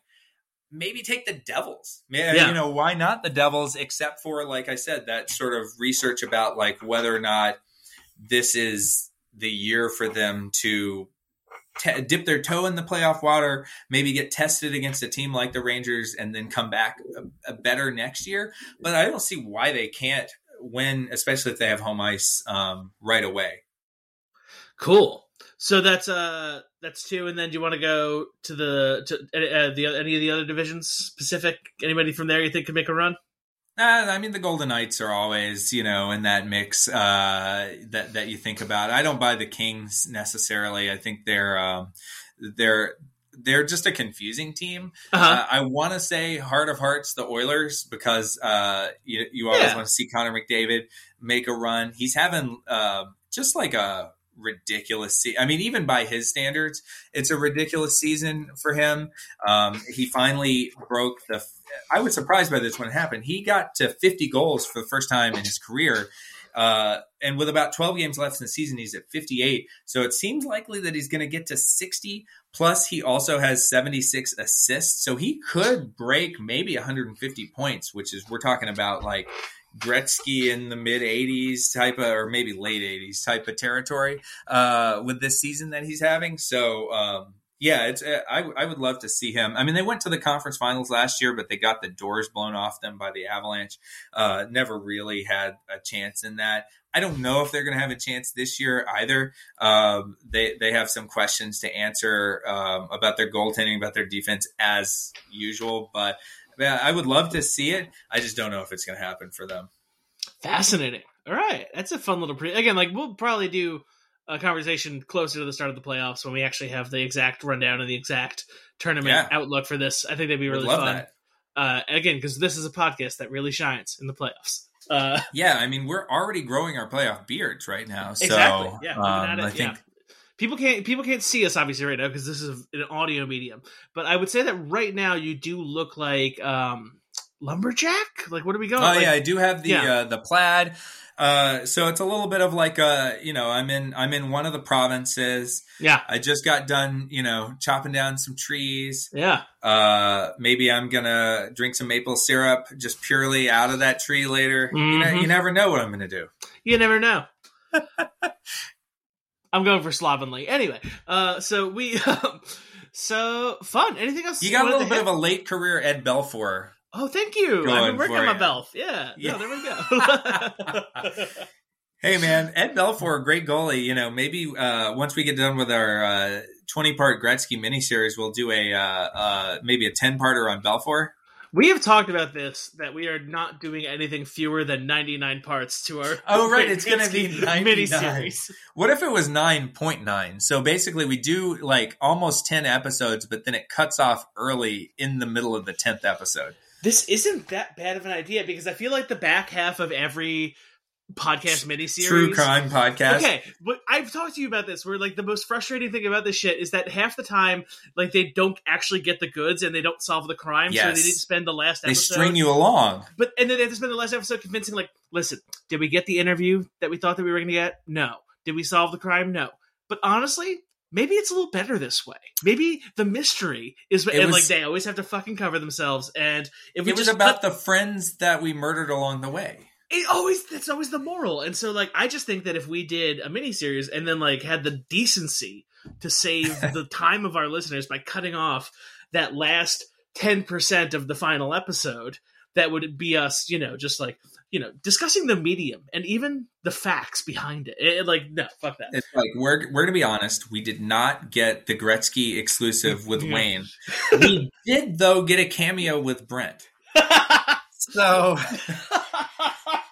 S2: maybe take the Devils. Yeah, you know, why not the Devils? Except for like I said, that sort of research about like whether or not this is the year for them to T- dip their toe in the playoff water, maybe get tested against a team like the Rangers, and then come back a, a better next year. But I don't see why they can't win, especially if they have home ice um, right away.
S1: Cool. So that's uh that's two, and then do you want to go to the to uh, the any of the other divisions? Pacific. Anybody from there you think could make a run?
S2: Uh, I mean, the Golden Knights are always, you know, in that mix uh, that that you think about. I don't buy the Kings necessarily. I think they're um, they're they're just a confusing team. Uh-huh. Uh, I want to say heart of hearts the Oilers because uh, you, you always yeah. want to see Connor McDavid make a run. He's having uh, just like a ridiculous. Se- I mean, even by his standards, it's a ridiculous season for him. Um, he finally broke the. I was surprised by this when it happened. He got to 50 goals for the first time in his career. Uh, and with about 12 games left in the season, he's at 58. So it seems likely that he's going to get to 60. Plus, he also has 76 assists. So he could break maybe 150 points, which is, we're talking about like Gretzky in the mid 80s type of, or maybe late 80s type of territory uh, with this season that he's having. So, um, yeah, it's uh, I, I would love to see him. I mean, they went to the conference finals last year, but they got the doors blown off them by the Avalanche. Uh, never really had a chance in that. I don't know if they're going to have a chance this year either. Um, they they have some questions to answer um, about their goaltending, about their defense as usual. But yeah, I would love to see it. I just don't know if it's going to happen for them.
S1: Fascinating. All right, that's a fun little pre. Again, like we'll probably do a conversation closer to the start of the playoffs when we actually have the exact rundown and the exact tournament yeah. outlook for this. I think that'd be really fun. Uh, again, because this is a podcast that really shines in the playoffs. Uh,
S2: yeah, I mean, we're already growing our playoff beards right now. So,
S1: exactly. Yeah, um, I think. Yeah. People can't people can't see us obviously right now because this is an audio medium. But I would say that right now you do look like um, lumberjack. Like, what are we going?
S2: Oh
S1: like,
S2: yeah, I do have the yeah. uh, the plaid. Uh, so it's a little bit of like a, you know, I'm in, I'm in one of the provinces.
S1: Yeah.
S2: I just got done, you know, chopping down some trees.
S1: Yeah.
S2: Uh, maybe I'm gonna drink some maple syrup just purely out of that tree later. Mm-hmm. You, know, you never know what I'm gonna do.
S1: You never know. I'm going for slovenly. Anyway, uh, so we, um, so fun. Anything else?
S2: You got a little bit hit? of a late career Ed Belfour
S1: Oh, thank you. I've been working on my Belf. Yeah. yeah. No, there we go.
S2: hey, man. Ed Belfour, great goalie. You know, maybe uh, once we get done with our uh, twenty part Gretzky miniseries, we'll do a uh, uh, maybe a ten parter on Belfour.
S1: We have talked about this that we are not doing anything fewer than 99 parts to our
S2: Oh, right, it's gonna be
S1: Gretzky
S2: 99.
S1: miniseries.
S2: What if it was nine point nine? So basically, we do like almost ten episodes, but then it cuts off early in the middle of the tenth episode.
S1: This isn't that bad of an idea because I feel like the back half of every podcast miniseries
S2: True crime podcast.
S1: Okay, but I've talked to you about this. Where like the most frustrating thing about this shit is that half the time, like they don't actually get the goods and they don't solve the crime, so they need to spend the last
S2: They
S1: episode.
S2: string you along.
S1: but and then they have to spend the last episode convincing, like, listen, did we get the interview that we thought that we were going to get? No. Did we solve the crime? No. But honestly, maybe it's a little better this way. Maybe the mystery is,
S2: It
S1: and
S2: was-
S1: like they always have to fucking cover themselves. And if we
S2: It was
S1: just
S2: about
S1: cut-
S2: the friends that we murdered along the way.
S1: It always that's always the moral and so like i just think that if we did a miniseries and then like had the decency to save the time of our listeners by cutting off that last 10% of the final episode that would be us you know just like you know discussing the medium and even the facts behind it, It- like no fuck that
S2: It's like we're we're gonna be honest. We did not get the Gretzky exclusive with. Wayne. We did though get a cameo with Brent. So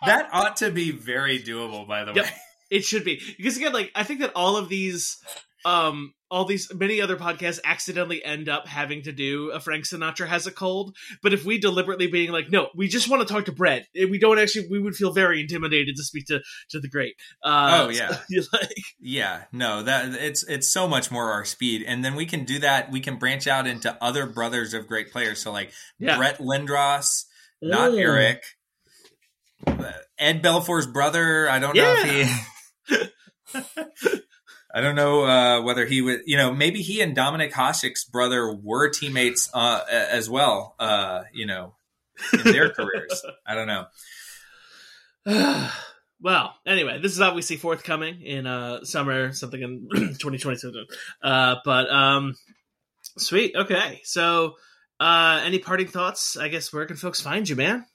S2: that ought to be very doable. By the
S1: Yep.
S2: way,
S1: It should be because again, like I think that all of these, um, all these many other podcasts accidentally end up having to do a Frank Sinatra has a cold. But if we deliberately being like, no, we just want to talk to Brett, we don't actually, we would feel very intimidated to speak to to the great. Uh,
S2: Oh, yeah.
S1: so, like
S2: yeah, no, that it's it's so much more our speed, and then we can do that. We can branch out into other brothers of great players. So like
S1: yeah,
S2: Brett Lindros, not
S1: Mm.
S2: Eric. Ed Belfour's brother. I don't know if he. I don't know uh, whether he would. You know, maybe he and Dominik Hasek's brother were teammates uh, as well. Uh, you know, in their careers. I don't know.
S1: well, anyway, this is obviously forthcoming in uh summer something in 2022. Uh, but um, sweet. Okay, so uh, any parting thoughts? I guess where can folks find you, man?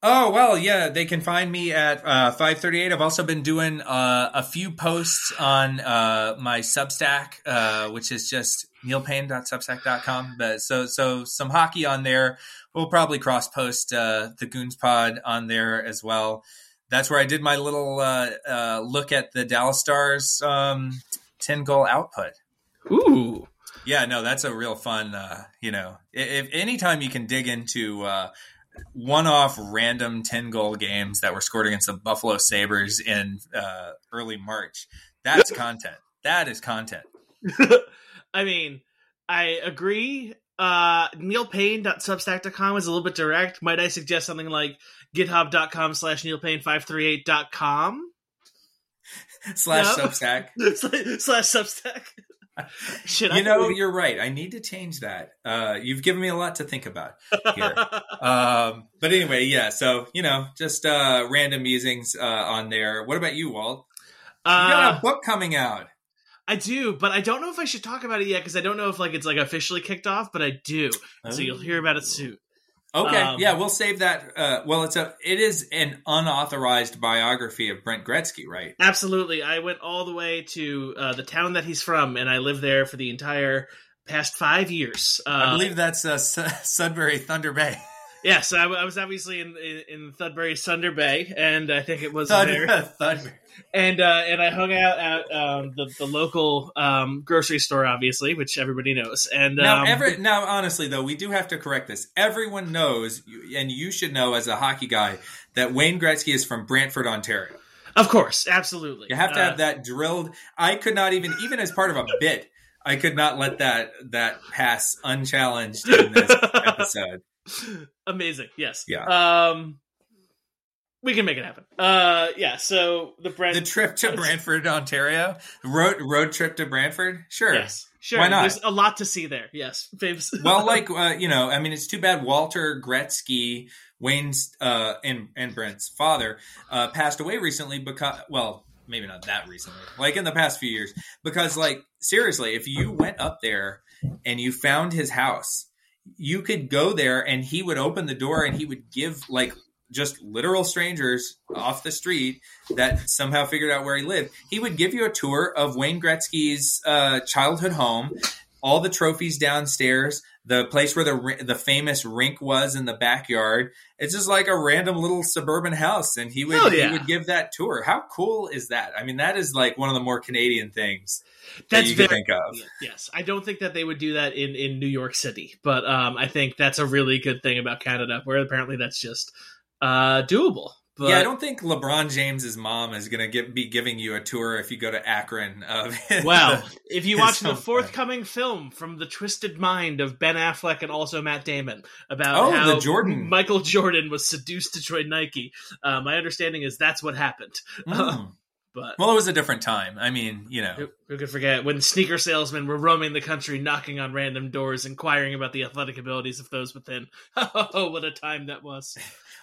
S2: Oh well, yeah, they can find me at uh, five thirty eight. I've also been doing uh, a few posts on uh, my Substack, uh, which is just neilpayne.substack.com. But so so some hockey on there. We'll probably cross post uh, the Goons Pod on there as well. That's where I did my little uh, uh, look at the Dallas Stars um, ten goal output.
S1: Ooh,
S2: Yeah, no, that's a real fun. Uh, you know, if, if anytime you can dig into uh, one-off random ten goal games that were scored against the Buffalo Sabres in uh, early March, that's content. That is content.
S1: I mean, I agree. Uh, neilpayne.substack.com is a little bit direct. Might I suggest something like github.com slash neilpayne538.com
S2: Slash
S1: No.
S2: Substack.
S1: slash substack? Should
S2: You know, you're right. I need to change that. Uh, you've given me a lot to think about here. um, but anyway, yeah. So you know, just uh, random musings uh, on there. What about you, Walt? You got
S1: uh,
S2: a book coming out.
S1: I do, but I don't know if I should talk about it yet because I don't know if like it's like officially kicked off, but I do. So you'll hear about it soon.
S2: Okay,
S1: Um,
S2: yeah, we'll save that. Uh, well, it's a it is an unauthorized biography of Brent Gretzky, right?
S1: Absolutely. I went all the way to uh, the town that he's from, and I lived there for the entire past five years. Uh,
S2: I believe that's uh, Su- Sudbury Thunder Bay.
S1: Yes, I was obviously in, in in Thudbury Thunder Bay, and I think it was
S2: Thunder,
S1: there.
S2: Thunder.
S1: And uh, and I hung out at um, the the local um, grocery store, obviously, which everybody knows. And
S2: Now,
S1: um,
S2: every, now, honestly, though, we do have to correct this. Everyone knows, and you should know as a hockey guy, that Wayne Gretzky is from Brantford, Ontario.
S1: of course, absolutely,
S2: You have to
S1: Uh,
S2: have that drilled. I could not even, even as part of a bit, I could not let that that pass unchallenged in this episode.
S1: Amazing. Yes.
S2: Yeah.
S1: Um, we can make it happen. Uh, yeah. So the Brent.
S2: The trip to Brantford, Ontario, road road trip to Brantford, sure.
S1: Yes. Sure.
S2: Why not?
S1: There's a lot to see there. Yes. Babes.
S2: well, like uh, you know, I mean, it's too bad Walter Gretzky, Wayne's uh, and and Brent's father, uh, passed away recently because, well, maybe not that recently, like in the past few years, because like seriously, if you went up there and you found his house, you could go there and he would open the door and he would give like just literal strangers off the street that somehow figured out where he lived. He would give you a tour of Wayne Gretzky's uh, childhood home, all the trophies downstairs, the place where the the famous rink was in the backyard. It's just like a random little suburban house, and he would
S1: yeah.
S2: he would give that tour. How cool is that? I mean, that is like one of the more Canadian things
S1: That's that
S2: you
S1: very,
S2: think of.
S1: Yes, I don't think that they would do that in in New York City, but um, I think that's a really good thing about Canada, where apparently that's just uh, doable. But,
S2: yeah, I don't think LeBron James's mom is going to be giving you a tour if you go to Akron. Of
S1: well, if you watch the forthcoming film from the twisted mind of Ben Affleck and also Matt Damon about
S2: oh,
S1: how
S2: the Jordan
S1: Michael Jordan was seduced to join Nike, uh, my understanding is that's what happened.
S2: Mm.
S1: but
S2: well, it was a different time. I mean, you know,
S1: who, who could forget when sneaker salesmen were roaming the country, knocking on random doors, inquiring about the athletic abilities of those within. Oh, what a time that was!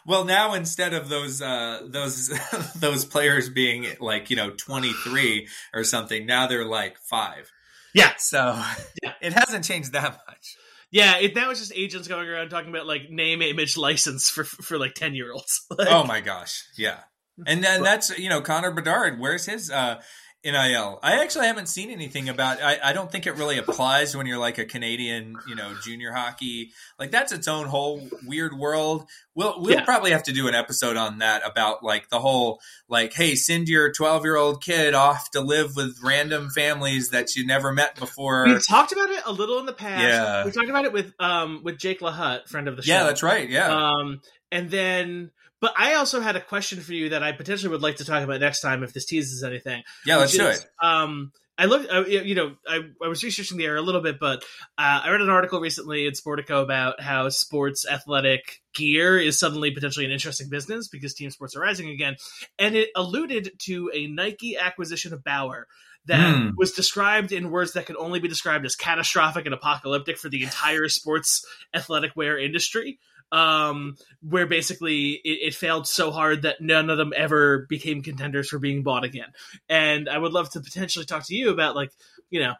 S2: Well, now instead of those uh, those those players being like you know twenty three or something, now they're like five.
S1: Yeah.
S2: So yeah. it hasn't changed that much.
S1: Yeah, it, now it's just agents going around talking about like name, image, license for for like ten year olds. Like,
S2: oh my gosh, yeah. And then that's you know Connor Bedard. Where's his uh, NIL. I actually haven't seen anything about. I, I don't think it really applies when you're like a Canadian, you know, junior hockey. Like that's its own whole weird world. We'll we'll
S1: Yeah.
S2: probably have to do an episode on that about like the whole like, hey, send your 12 year old kid off to live with random families that you never met before.
S1: we talked about it a little in the past.
S2: Yeah.
S1: we talked about it with um with Jake LaHut, friend of the show.
S2: Yeah, that's right. Yeah.
S1: Um, and then, but I also had a question for you that I potentially would like to talk about next time if this teases anything.
S2: yeah, let's
S1: which
S2: do it.
S1: Um, I looked, uh, you know, I, I was researching the area a little bit, but uh, I read an article recently in Sportico about how sports athletic gear is suddenly potentially an interesting business because team sports are rising again, and it alluded to a Nike acquisition of Bauer that
S2: Hmm.
S1: was described in words that could only be described as catastrophic and apocalyptic for the entire sports athletic wear industry um, where basically it, it failed so hard that none of them ever became contenders for being bought again. And I would love to potentially talk to you about like, you know,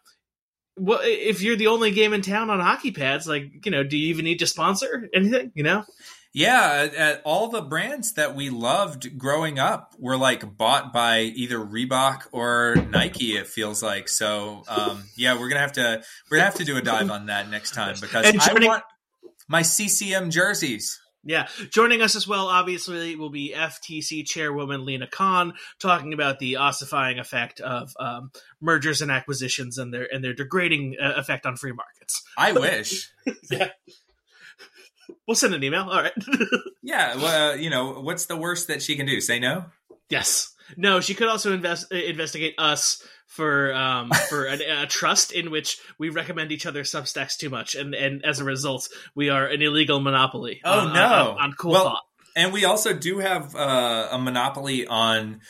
S1: what if you're the only game in town on hockey pads? Like, you know, do you even need to sponsor anything? You know,
S2: Yeah, uh, all the brands that we loved growing up were like bought by either Reebok or Nike. It feels like so. Um, yeah, we're gonna have to we're gonna have to do a dive on that next time because
S1: And
S2: I want my CCM jerseys.
S1: Yeah, joining us as well, obviously, will be FTC chairwoman Lina Khan talking about the ossifying effect of um, mergers and acquisitions and their and their degrading uh, effect on free markets.
S2: I wish. yeah.
S1: We'll send an email. All right.
S2: yeah, well, you know, what's the worst that she can do? Say no.
S1: Yes. No, she could also invest uh, investigate us for um for a, a trust in which we recommend each other Substacks too much, and and as a result, we are an illegal monopoly.
S2: Oh,
S1: on,
S2: no.
S1: on, on cool
S2: Well,
S1: thought.
S2: And we also do have uh, a monopoly on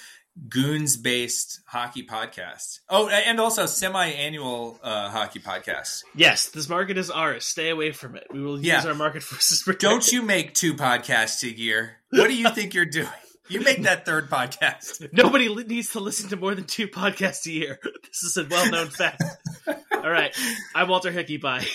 S2: goons based hockey podcasts. Oh, and also semi annual uh, hockey podcasts.
S1: Yes, this market is ours. Stay away from it. We will use
S2: Yeah.
S1: our market forces.
S2: Don't you make two podcasts a year? What do you think you're doing? You make that third podcast.
S1: Nobody li- needs to listen to more than two podcasts a year. This is a well known fact. All right. I'm Walter Hickey. Bye.